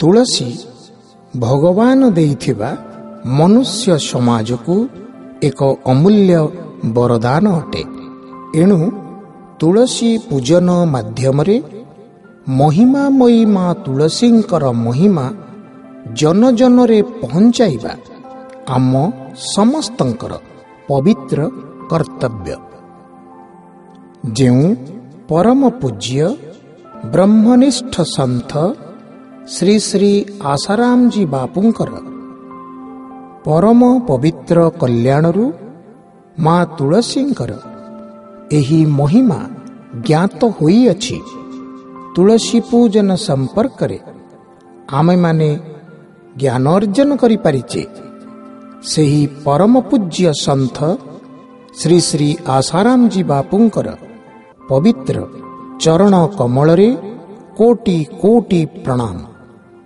ତୁଳସୀ ଭଗବାନ ଦେଇଥିବା ମନୁଷ୍ୟ ସମାଜକୁ ଏକ ଅମୂଲ୍ୟ ବରଦାନ ଅଟେ। ଏଣୁ ତୁଳସୀ ପୂଜନ ମାଧ୍ୟମରେ ମହିମାମୟୀ ମା ତୁଳସୀଙ୍କର ମହିମା ଜନଜନରେ ପହଞ୍ଚାଇବା ଆମ ସମସ୍ତଙ୍କର ପବିତ୍ର କର୍ତ୍ତବ୍ୟ। ଯେଉଁ ପରମ ପୂଜ୍ୟ ବ୍ରହ୍ମନିଷ୍ଠ ସନ୍ଥ ଶ୍ରୀ ଶ୍ରୀ ଆଶାରାମଜୀ ବାପୁଙ୍କର। ପରମ ପବିତ୍ର କଲ୍ୟାଣରୁ ମା ତୁଳସୀଙ୍କର ଏହି ମହିମା ଜ୍ଞାତ ହୋଇଅଛି। ତୁଳସୀ ପୂଜନ ସମ୍ପର୍କରେ ଆମେମାନେ ଜ୍ଞାନ ଅର୍ଜନ କରିପାରିଛେ। ସେହି ପରମ ପୂଜ୍ୟ ସନ୍ଥ ଶ୍ରୀ ଶ୍ରୀ ଆଶାରାମଜୀ ବାପୁଙ୍କର ପବିତ୍ର ଚରଣ କମଳରେ କୋଟି କୋଟି ପ୍ରଣାମ।